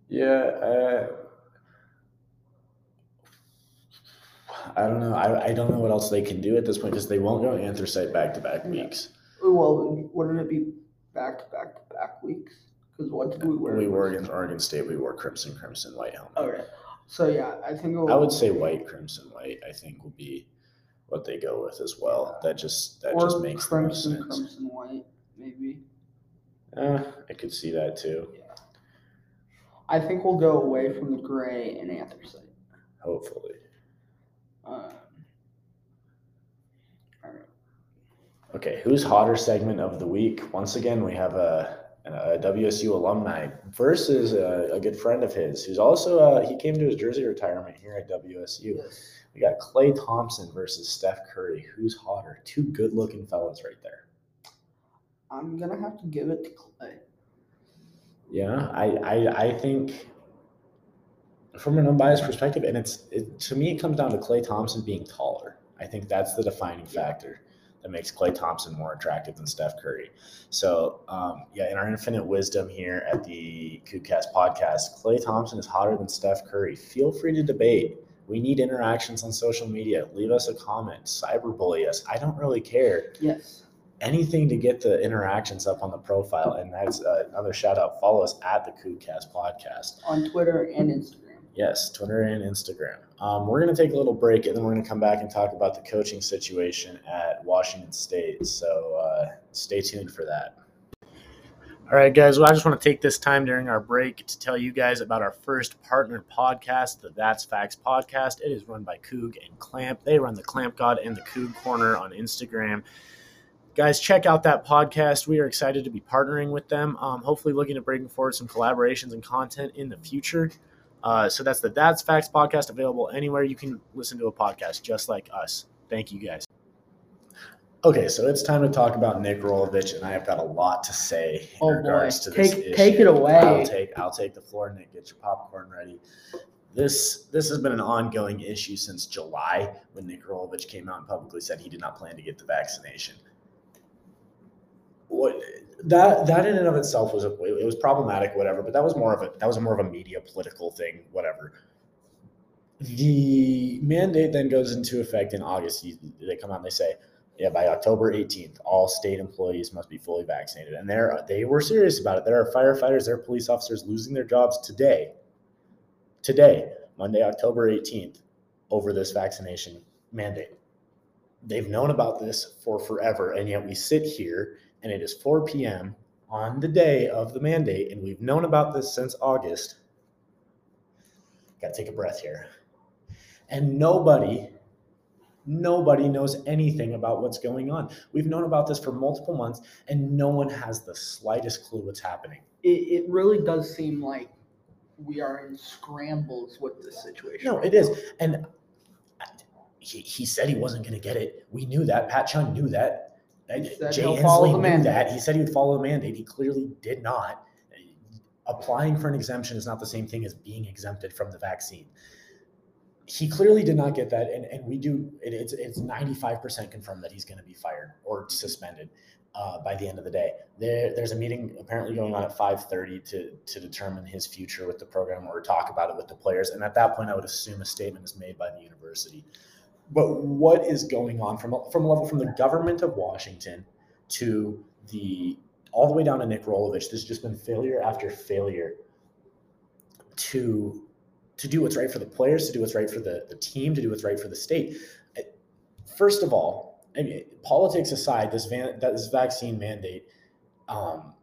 Yeah, uh, I don't know. I, I don't know what else they can do at this point because they won't go anthracite back to back weeks. Well, wouldn't it be back to back to back weeks? Because what did we wear? We were against Oregon State. We wore crimson, crimson, white helmet. Okay. So yeah, I think I would say white, crimson, white. I think will be what they go with as well. That just that or just makes the most crimson, sense. crimson, white, maybe. Uh, I could see that too. Yeah. I think we'll go away from the gray and anthracite. Hopefully. Um, all right. Okay, who's hotter segment of the week? Once again, we have a, a WSU alumni versus a, a good friend of his, who's also uh, he came to his jersey retirement here at WSU. Yes. We got Klay Thompson versus Steph Curry. Who's hotter? Two good-looking fellas right there. I'm gonna have to give it to Klay. Yeah, I I, I think from an unbiased perspective, and it's it, to me, it comes down to Klay Thompson being taller. I think that's the defining factor that makes Klay Thompson more attractive than Steph Curry. So, um, yeah, in our infinite wisdom here at the KookCast podcast, Klay Thompson is hotter than Steph Curry. Feel free to debate. We need interactions on social media. Leave us a comment, cyberbully us. I don't really care Yes. anything to get the interactions up on the profile. And that's uh, another shout out. Follow us at the KookCast podcast. On Twitter and Instagram. Yes, Twitter and Instagram. Um, we're going to take a little break and then we're going to come back and talk about the coaching situation at Washington State. So uh, stay tuned for that. All right, guys. Well, I just want to take this time during our break to tell you guys about our first partner podcast, the That's Facts podcast. It is run by Coog and Clamp. They run the Clamp God and the Coog Corner on Instagram. Guys, check out that podcast. We are excited to be partnering with them. Um, hopefully, looking to bring forward some collaborations and content in the future. Uh, so that's the That's Facts podcast available anywhere you can listen to a podcast, just like us. Thank you guys. Okay, so it's time to talk about Nick Rolovich, and I have got a lot to say in Oh, boy. regards to this Take- issue. take it away. I'll take I'll take the floor, Nick. Get your popcorn ready. This this has been an ongoing issue since July when Nick Rolovich came out and publicly said he did not plan to get the vaccination. What that that in and of itself was a, it was problematic, whatever. But that was more of a that was more of a media political thing, whatever. The mandate then goes into effect in August. They come out and they say, yeah, by October 18th, all state employees must be fully vaccinated. And they're they were serious about it. There are firefighters, there are police officers losing their jobs today. Today, Monday, October 18th, over this vaccination mandate. They've known about this for forever, and yet we sit here and it is 4 p.m. on the day of the mandate, and we've known about this since August. Got to take a breath here. And nobody, nobody knows anything about what's going on. We've known about this for multiple months, and no one has the slightest clue what's happening. It, it really does seem like we are in scrambles with this situation. No, it is. And he, he said he wasn't going to get it. We knew that. Pat Chun knew that. Jay he'll follow Inslee the knew mandate. that. He said he would follow the mandate. He clearly did not. Applying for an exemption is not the same thing as being exempted from the vaccine. He clearly did not get that, and, and we do. It, it's it's ninety five percent confirmed that he's going to be fired or suspended uh, by the end of the day. There, there's a meeting apparently going on at five thirty to to determine his future with the program or talk about it with the players. And at that point, I would assume a statement is made by the university. But what is going on from a- from a level from the government of Washington to the all the way down to Nick Rolovich? There's just been failure after failure to to do what's right for the players, to do what's right for the, the team, to do what's right for the state. First of all, I mean, politics aside, this van, that this vaccine mandate um,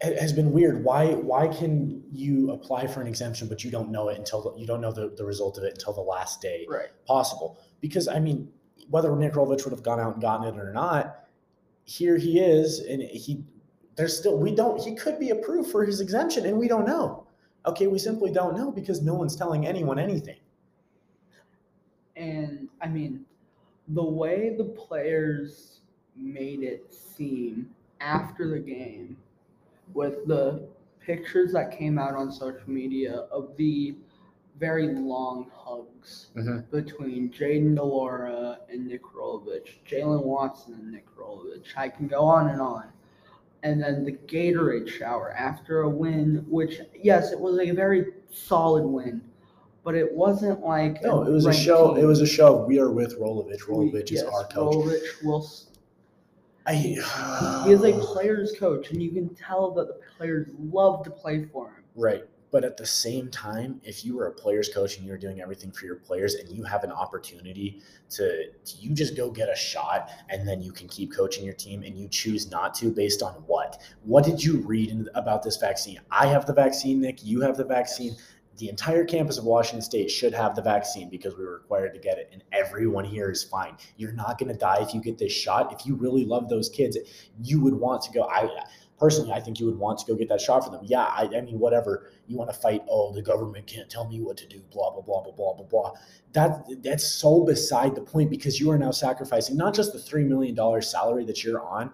has been weird. Why why can you apply for an exemption but you don't know it until the, you don't know the, the result of it until the last day Right. possible? Because I mean, whether Nick Rolovich would have gone out and gotten it or not, here he is, and he there's still we don't he could be approved for his exemption, and we don't know. Okay, we simply don't know because no one's telling anyone anything. And I mean, the way the players made it seem after the game with the pictures that came out on social media of the very long hugs Mhm. between Jayden de Laura and Nick Rolovich, Jaylen Watson and Nick Rolovich. I can go on and on. And then the Gatorade shower after a win, which yes, it was a very solid win, but it wasn't like No, it was a show. team. It was a show. of We are with Rolovich. Rolovich is yes, our coach. Rolovich will. I, He is a player's coach, and you can tell that the players love to play for him. Right. But at the same time, if you were a player's coach and you're doing everything for your players and you have an opportunity to, to you just go get a shot and then you can keep coaching your team and you choose not to based on what? What did you read about this vaccine? I have the vaccine, Nick. You have the vaccine. The entire campus of Washington State should have the vaccine because we were required to get it, and everyone here is fine. You're not going to die if you get this shot. If you really love those kids, you would want to go. I personally, I think you would want to go get that shot for them. Yeah, I, I mean, whatever you want to fight. Oh, the government can't tell me what to do. Blah blah blah blah blah blah blah. That that's so beside the point because you are now sacrificing not just the three million dollars salary that you're on,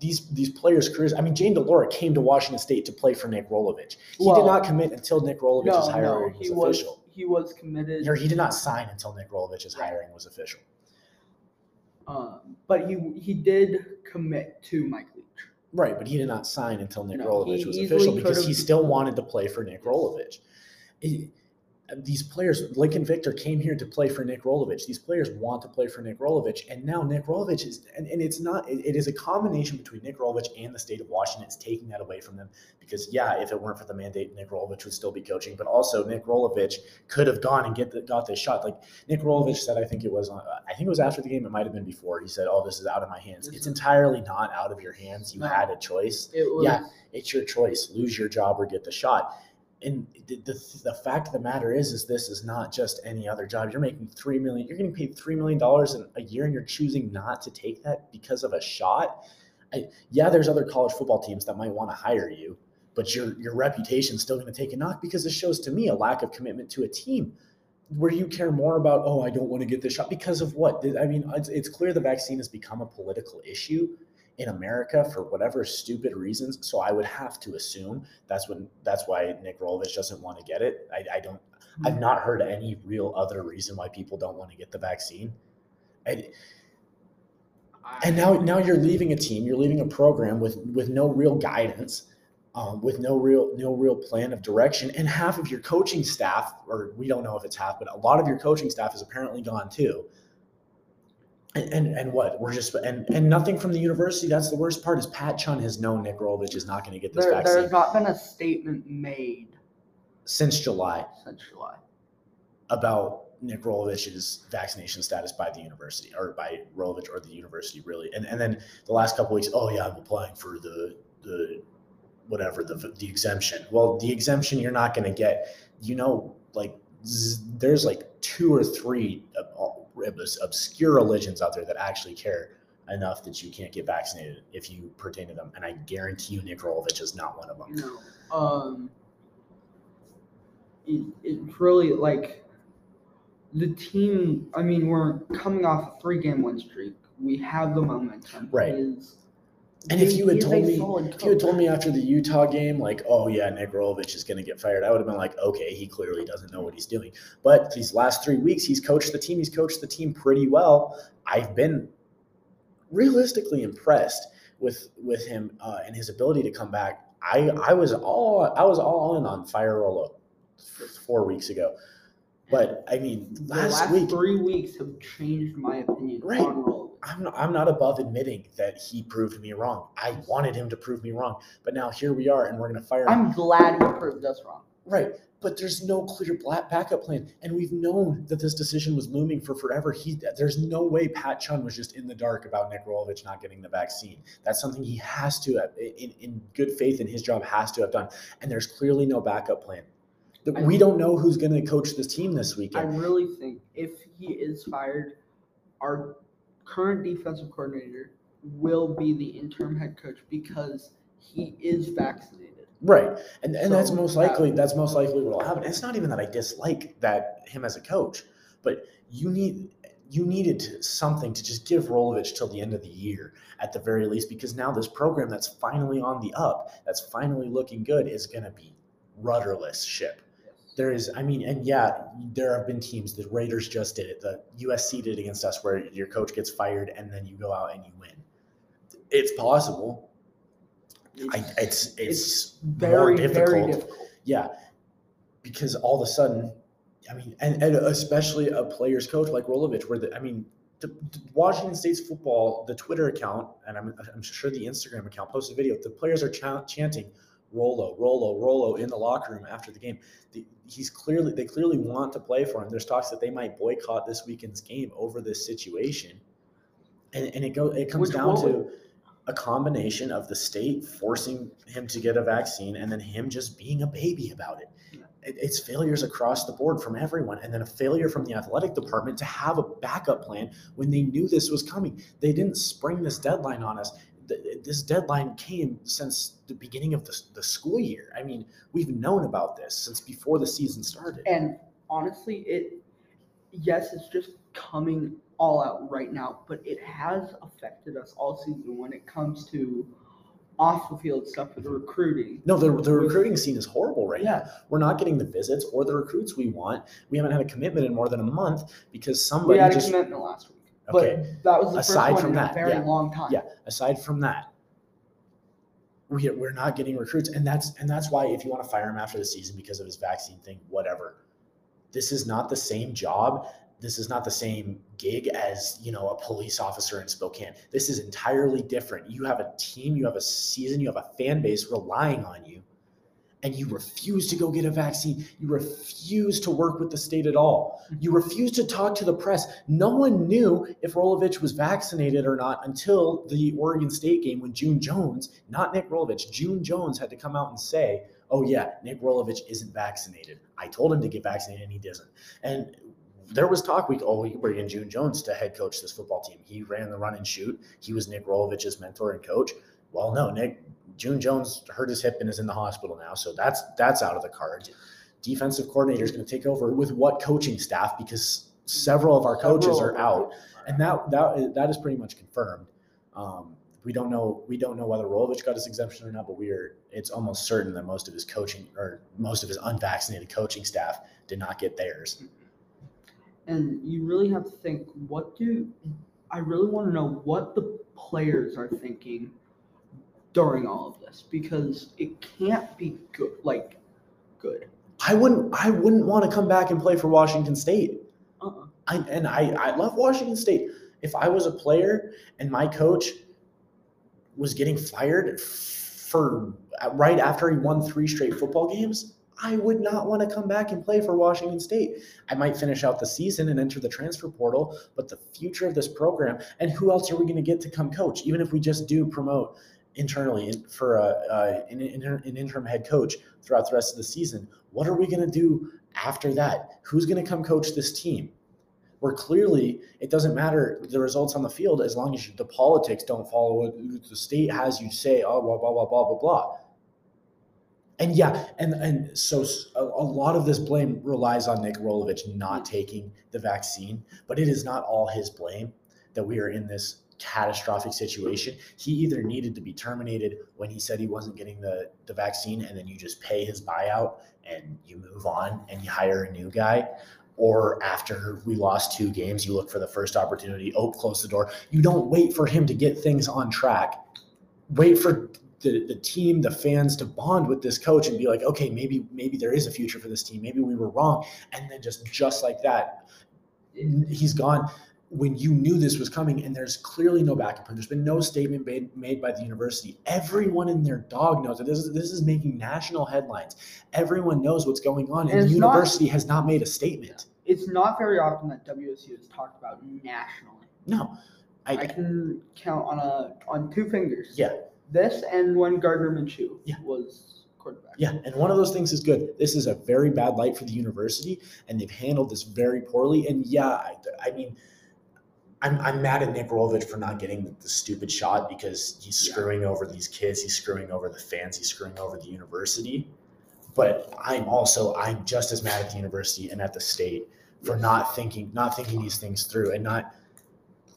these these players' careers. I mean, Jayden de Laura came to Washington State to play for Nick Rolovich. He Well, did not commit until Nick Rolovich's No, hiring no, was he was official. he was committed. Or he did not sign until Nick Rolovich's hiring was official. Um, but he he did commit to Mike Leach. Right, but he did not sign until Nick No, Rolovich was official because he still wanted to play for Nick Rolovich. It- these players, Lincoln Victor came here to play for Nick Rolovich. These players want to play for Nick Rolovich, and now Nick Rolovich is, and, and it's not, it- it is a combination between Nick Rolovich and the state of Washington. It's taking that away from them because, yeah, if it weren't for the mandate, Nick Rolovich would still be coaching, but also Nick Rolovich could have gone and get the, got this shot. Like Nick Rolovich said, I think it was, I think it was after the game. It might have been before. He said, "Oh, this is out of my hands." It's mm-hmm. entirely not out of your hands. You had a choice It was Yeah. it's your choice lose your job or get the shot and the, the, the fact of the matter is is this is not just any other job. You're making three million you're getting paid three million dollars a year and you're choosing not to take that because of a shot? I, yeah there's other college football teams that might want to hire you but your your reputation's still going to take a knock because it shows to me a lack of commitment to a team where you care more about oh i don't want to get this shot because of what? I mean it's, it's clear the vaccine has become a political issue in America for whatever stupid reasons. So I would have to assume that's when that's why Nick Rolovich doesn't want to get it. I, I don't. I've not heard any real other reason why people don't want to get the vaccine. And, and now now you're leaving a team, you're leaving a program with with no real guidance. Um, with no real no real plan of direction, and half of your coaching staff, or we don't know if it's half, but a lot of your coaching staff is apparently gone too. And, and and what we're just and and nothing from the university. That's the worst part. Is Pat Chun has known Nick Rolovich is not going to get this there, vaccine there's not been a statement made since July since July. about Nick Rolovich's vaccination status by the university or by Rolovich or the university really. And and then the last couple weeks, oh yeah, I'm applying for the the whatever the the exemption. Well, the exemption you're not going to get. You know, like z- there's like two or three ob- obscure religions out there that actually care enough that you can't get vaccinated if you pertain to them. And I guarantee you, Nick Rolovich is not one of them. No. Um. It, it's really like the team. I mean, we're coming off a three-game win streak. We have the momentum. Right. And if you had told me, if you had told me after the Utah game, like, oh yeah, Nick Rolovich is going to get fired, I would have been like, okay, he clearly doesn't know what he's doing. But these last three weeks, he's coached the team. He's coached the team pretty well. I've been realistically impressed with with him uh, and his ability to come back. I I was all I was all in on Fire Rolo four weeks ago, but I mean the last, last week three weeks have changed my opinion Right. I'm not, I'm not above admitting that he proved me wrong. I wanted him to prove me wrong, but now here we are, and we're going to fire him. I'm glad he proved us wrong. Right, but there's no clear black backup plan, and we've known that this decision was looming for forever. He, there's no way Pat Chun was just in the dark about Nick Rolovich not getting the vaccine. That's something he has to, have, in, in good faith in his job, has to have done. And there's clearly no backup plan. The- We don't know who's going to coach this team this weekend. I really think if he is fired, our current defensive coordinator will be the interim head coach because he is vaccinated. Right, and and that's So most that- likely that's most likely what will happen. It's not even that I dislike that him as a coach, but you need you needed something to just give Rolovich till the end of the year at the very least, because now this program that's finally on the up, that's finally looking good, is going to be rudderless ship. There is, I mean, and yeah, there have been teams. The Raiders just did it. The USC did it against us, where your coach gets fired and then you go out and you win. It's possible. I, it's it's very, more difficult. very difficult. Yeah, because all of a sudden, I mean, and, and especially a player's coach like Rolovich, where the, I mean, the, the Washington State's football, the Twitter account, and I'm, I'm sure the Instagram account posted a video. The players are ch- chanting "Rolo, Rolo, Rolo" in the locker room after the game. The, he's clearly they clearly want to play for him. There's talks that they might boycott this weekend's game over this situation, and and it go it comes Which down will- to a combination of the state forcing him to get a vaccine and then him just being a baby about it. It- It's failures across the board from everyone, and then a failure from the athletic department to have a backup plan when they knew this was coming. They didn't spring this deadline on us. Th- This deadline came since the beginning of the, the school year. I mean, we've known about this since before the season started. And honestly, it yes, it's just coming all out right now, but it has affected us all season when it comes to off the field stuff with the recruiting. No, the, the recruiting scene is horrible right now. Yeah, We're not getting the visits or the recruits we want. We haven't had a commitment in more than a month because we somebody had a just commitment last week, okay. but that was the Aside first one from in that, a very yeah, long time. Yeah. Aside from that, we we're not getting recruits, and that's and that's why if you want to fire him after the season because of his vaccine thing, whatever. This is not the same job. This is not the same gig as you know a police officer in Spokane. This is entirely different. You have a team, you have a season, you have a fan base relying on you, and you refuse to go get a vaccine. You refuse to work with the state at all. You refuse to talk to the press. No one knew if Rolovich was vaccinated or not until the Oregon State game when June Jones, not Nick Rolovich, June Jones had to come out and say, "Oh yeah, Nick Rolovich isn't vaccinated. I told him to get vaccinated and he doesn't." And there was talk we oh we could bring in June Jones to head coach this football team. He ran the run and shoot. He was Nick Rolovich's mentor and coach. Well, no, Nick June Jones hurt his hip and is in the hospital now, so that's that's out of the cards. Defensive coordinator is going to take over with what coaching staff because several of our coaches are out, and that that that is pretty much confirmed. Um, we don't know we don't know whether Rolovich got his exemption or not, but we are it's almost certain that most of his coaching or most of his unvaccinated coaching staff did not get theirs. And you really have to think, what do I really want to know what the players are thinking during all of this because it can't be good like good. I wouldn't I wouldn't want to come back and play for Washington State. Uh-uh. I and I I love Washington State. If I was a player and my coach was getting fired for right after he won three straight football games, I would not want to come back and play for Washington State. I might finish out the season and enter the transfer portal, but the future of this program and who else are we going to get to come coach? Even if we just do promote internally for a, uh, an, inter- an interim head coach throughout the rest of the season. What are we going to do after that? Who's going to come coach this team? Where clearly it doesn't matter the results on the field as long as you, the politics don't follow what the state has you say, oh, blah, blah, blah, blah, blah, blah. And yeah, and and so a lot of this blame relies on Nick Rolovich not taking the vaccine, but it is not all his blame that we are in this catastrophic situation. He either needed to be terminated when he said he wasn't getting the, the vaccine, and then you just pay his buyout and you move on and you hire a new guy. Or after we lost two games, you look for the first opportunity, oh, close the door. You don't wait for him to get things on track. Wait for the, the team, the fans to bond with this coach and be like, okay, maybe maybe there is a future for this team. Maybe we were wrong. And then just just like that, he's gone when you knew this was coming and there's clearly no backup plan. There's been no statement made, made by the university. Everyone in their dog knows that This is, this is making national headlines. Everyone knows what's going on, and, And the it's not- university has not made a statement. It's not very often that WSU is talked about nationally. No, I, I can count on a on two fingers. yeah, This and when Gardner Minshew Yeah. was quarterback. yeah. And one of those things is good. This is a very bad light for the university, and they've handled this very poorly. And yeah, I, I mean, I'm, I'm mad at Nick Rolovich for not getting the, the stupid shot because he's Yeah. screwing over these kids, he's screwing over the fans, he's screwing over the university. But I'm also I'm just as mad at the university and at the state for not thinking not thinking these things through and not.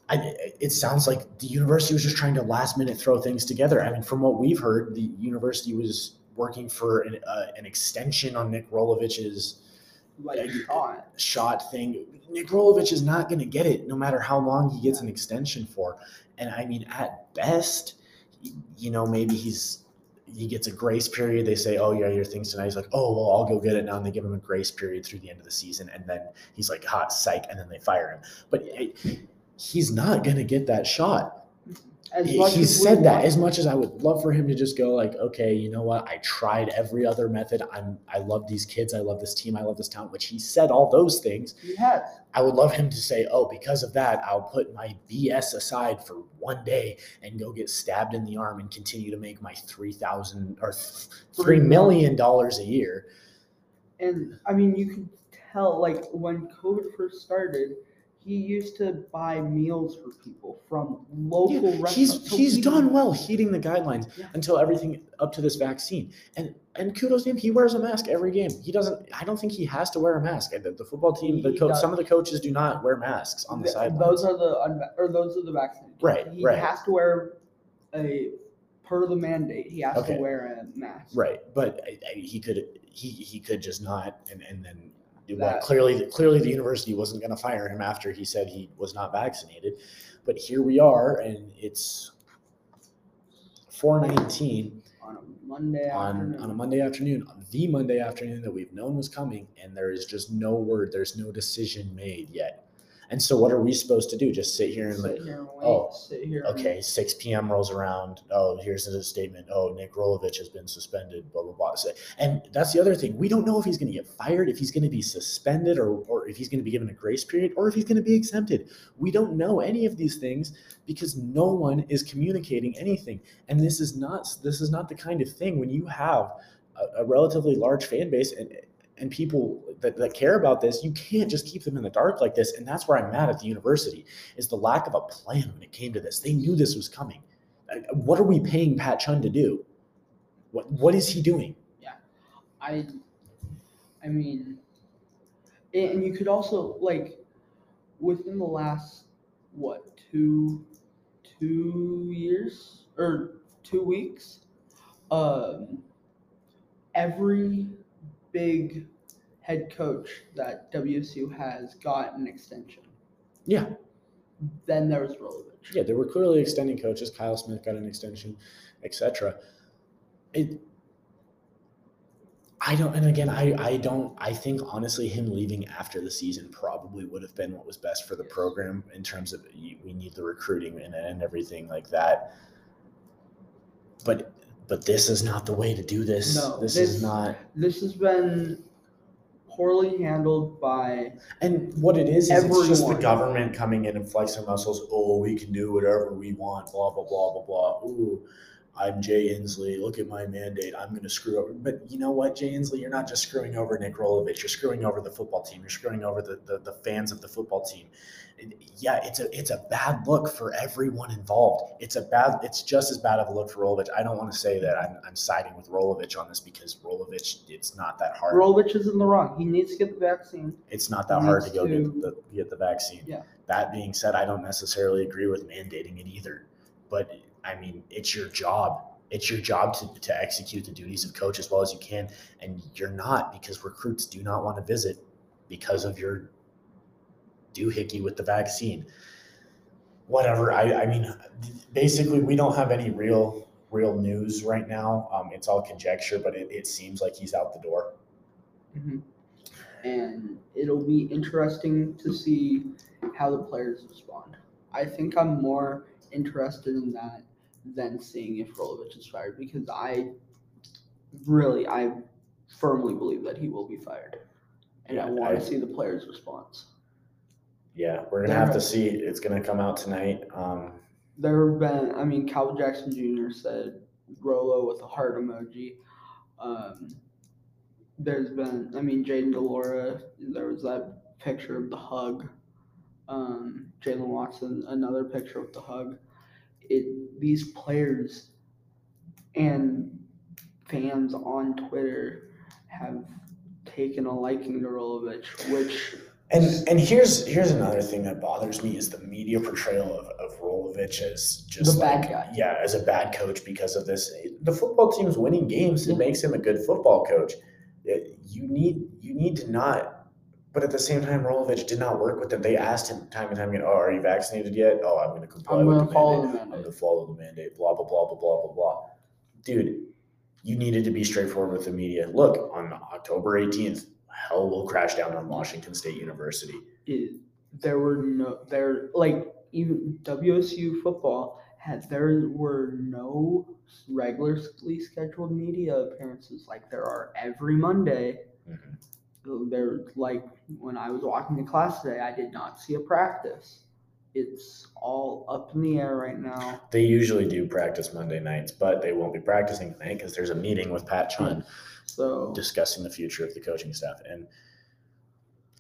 I, it sounds like the university was just trying to last minute throw things together. I mean, from what we've heard, the university was working for an, uh, an extension on Nick Rolovich's Like shot thing. Nick Rolovich is not going to get it no matter how long he gets an extension for. And I mean, at best, you know, maybe he's he gets a grace period. They say, "Oh yeah, your thing's tonight." He's like, "Oh well, I'll go get it now." And they give him a grace period through the end of the season, and then he's like, "Hot psych," and then they fire him. But he's not going to get that shot As he, much he said that want- as much as I would love for him to just go like, okay, you know what? I tried every other method. I'm I love these kids. I love this team. I love this town. Which he said all those things. He has. I would love him to say, oh, because of that, I'll put my BS aside for one day and go get stabbed in the arm and continue to make my three thousand or three million dollars a year. And I mean, you can tell, like, when COVID first started, he used to buy meals for people from local Yeah, restaurants. he's So he's he- done well heeding the guidelines Yeah. until everything up to this vaccine. And and kudos to him, he wears a mask every game. He doesn't. I don't think he has to wear a mask. The, the football team, the coach, some of the coaches do not wear masks on the Th- sideline. Those are the or those are the vaccinated. Right, He right. has to wear a per the mandate. He has Okay. to wear a mask. Right, but I, I, he could he he could just not, and and then That- clearly clearly the university wasn't going to fire him after he said he was not vaccinated. But here we are, and it's four nineteen On a Monday on afternoon. on a Monday afternoon, the Monday afternoon that we've known was coming, and there is just no word, there's no decision made yet. And so, what are we supposed to do? Just sit here and like, here and oh, wait. oh, sit here. okay, 6 p.m. rolls around. Oh, here's the statement. Oh, Nick Rolovich has been suspended, blah, blah, blah. And that's the other thing. We don't know if he's going to get fired, if he's going to be suspended, or, or if he's going to be given a grace period, or if he's going to be exempted. We don't know any of these things because no one is communicating anything. And this is not this is not the kind of thing when you have a, a relatively large fan base and and people that, that care about this, you can't just keep them in the dark like this. And that's where I'm mad at the university is the lack of a plan when it came to this. They knew this was coming. What are we paying Pat Chun to do? What what is he doing? Yeah, I, I mean, and you could also like, within the last what two, two years or two weeks, um, every big head coach that WSU has got an extension. Yeah, Then there was Rolovich. yeah, they were clearly extending coaches. Kyle Smith got an extension, etc. It. I don't, and again, I, I don't, I think honestly, him leaving after the season probably would have been what was best for the program program in terms of we need the recruiting and, and everything like that. But, but this is not the way to do this. No, this, this- is not. This has been poorly handled by And what it is is it's just the Everyone. government coming in and flexing muscles. Oh, we can do whatever we want. Blah blah blah blah blah. Ooh, I'm Jay Inslee. Look at my mandate. I'm going to screw over. But you know what, Jay Inslee? You're not just screwing over Nick Rolovich. You're screwing over the football team. You're screwing over the, the, the fans of the football team. Yeah, it's a it's a bad look for everyone involved. It's a bad. It's just as bad of a look for Rolovich. I don't want to say that I'm, I'm siding with Rolovich on this because Rolovich. It's not that hard. Rolovich is in the wrong. He needs to get the vaccine. It's not that He hard to go to- get the get the vaccine. Yeah. That being said, I don't necessarily agree with mandating it either. But I mean, it's your job. It's your job to, to execute the duties of coach as well as you can. And you're not because recruits do not want to visit because of your doohickey with the vaccine. Whatever. I, I mean, basically, we don't have any real real news right now. Um, it's all conjecture, but it, it seems like he's out the door. hmm And it'll be interesting to see how the players respond. I think I'm more interested in that than seeing if Rolovich is fired because I really, I firmly believe that he will be fired. And I want I- to see the players' response. Yeah, we're gonna have to see. It's gonna come out tonight. Um, There have been, I mean, Calvin Jackson Jr. said Rolo with a heart emoji. Um, there's been, I mean, Jayden de Laura, there was that picture of the hug. Um, Jaylen Watson, another picture of the hug. It these players and fans on Twitter have taken a liking to Rolovich, which And and here's here's another thing that bothers me is the media portrayal of, of Rolovich as just The bad guy. Yeah, as a bad coach because of this. The football team's winning games. It Yeah. makes him a good football coach. It- you need you need to not. But at the same time, Rolovich did not work with them. They asked him time and time again, "Oh, are you vaccinated yet? Oh, I'm going to comply I'm with the mandate. the I'm going to follow the mandate." Blah blah blah blah blah blah blah. Dude, you needed to be straightforward with the media. Look, on October 18th, hell will crash down on Washington State University. it, there were no there like even WSU football had there were no regularly scheduled media appearances like there are every Monday. Mm-hmm. There like when I was walking to class today, I did not see a practice. It's all up in the air right now. They usually do practice Monday nights, but they won't be practicing tonight because there's a meeting with Pat Chun So discussing the future of the coaching staff. And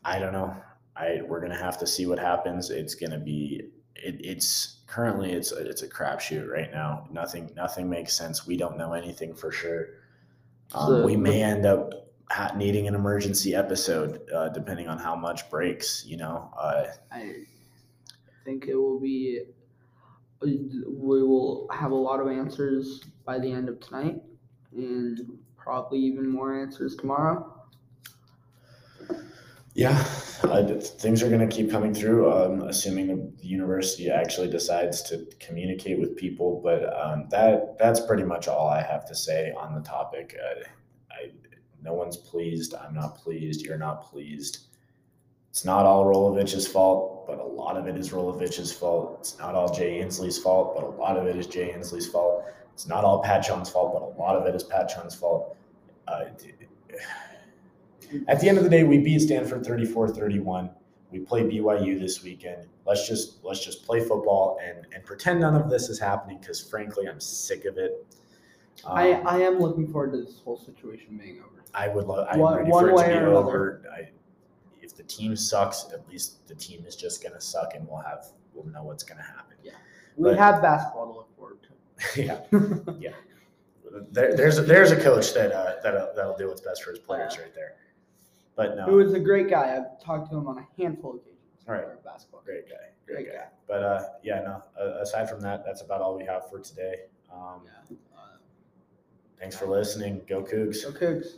I don't know. I we're gonna have to see what happens. It's gonna be it, it's currently it's a, it's a crapshoot right now. Nothing nothing makes sense. We don't know anything for sure. Um, So we may end up needing an emergency episode uh, depending on how much breaks. You know, uh, I think it will be we will have a lot of answers by the end of tonight and probably even more answers tomorrow. Yeah, uh, things are going to keep coming through, um, assuming the, university actually decides to communicate with people. But um, that that's pretty much all I have to say on the topic. Uh, no one's pleased. I'm not pleased. You're not pleased. It's not all Rolovich's fault, but a lot of it is Rolovich's fault. It's not all Jay Inslee's fault, but a lot of it is Jay Inslee's fault. It's not all Pat Chun's fault, but a lot of it is Pat Chun's fault. Uh, at the end of the day, we beat Stanford 34-31. We play BYU this weekend. Let's just let's just play football and and pretend none of this is happening because frankly, I'm sick of it. Um, I, I am looking forward to this whole situation being over. I would love. I'm One- ready one for it to way be or another. over. I, if the team sucks, at least the team is just gonna suck, and we'll have we'll know what's gonna happen. Yeah, we But- have basketball to look forward to. yeah, there, there's a, there's a coach that uh, that'll, that'll do what's best for his players right there. But no, Who is a great guy. I've talked to him on a handful of occasions. Right. for Basketball. great guy, great, Great guy. guy. But uh, yeah, no. Uh, aside from that, that's about all we have for today. Um, Yeah. Uh, Thanks for listening. Go Cougs. go Cougs.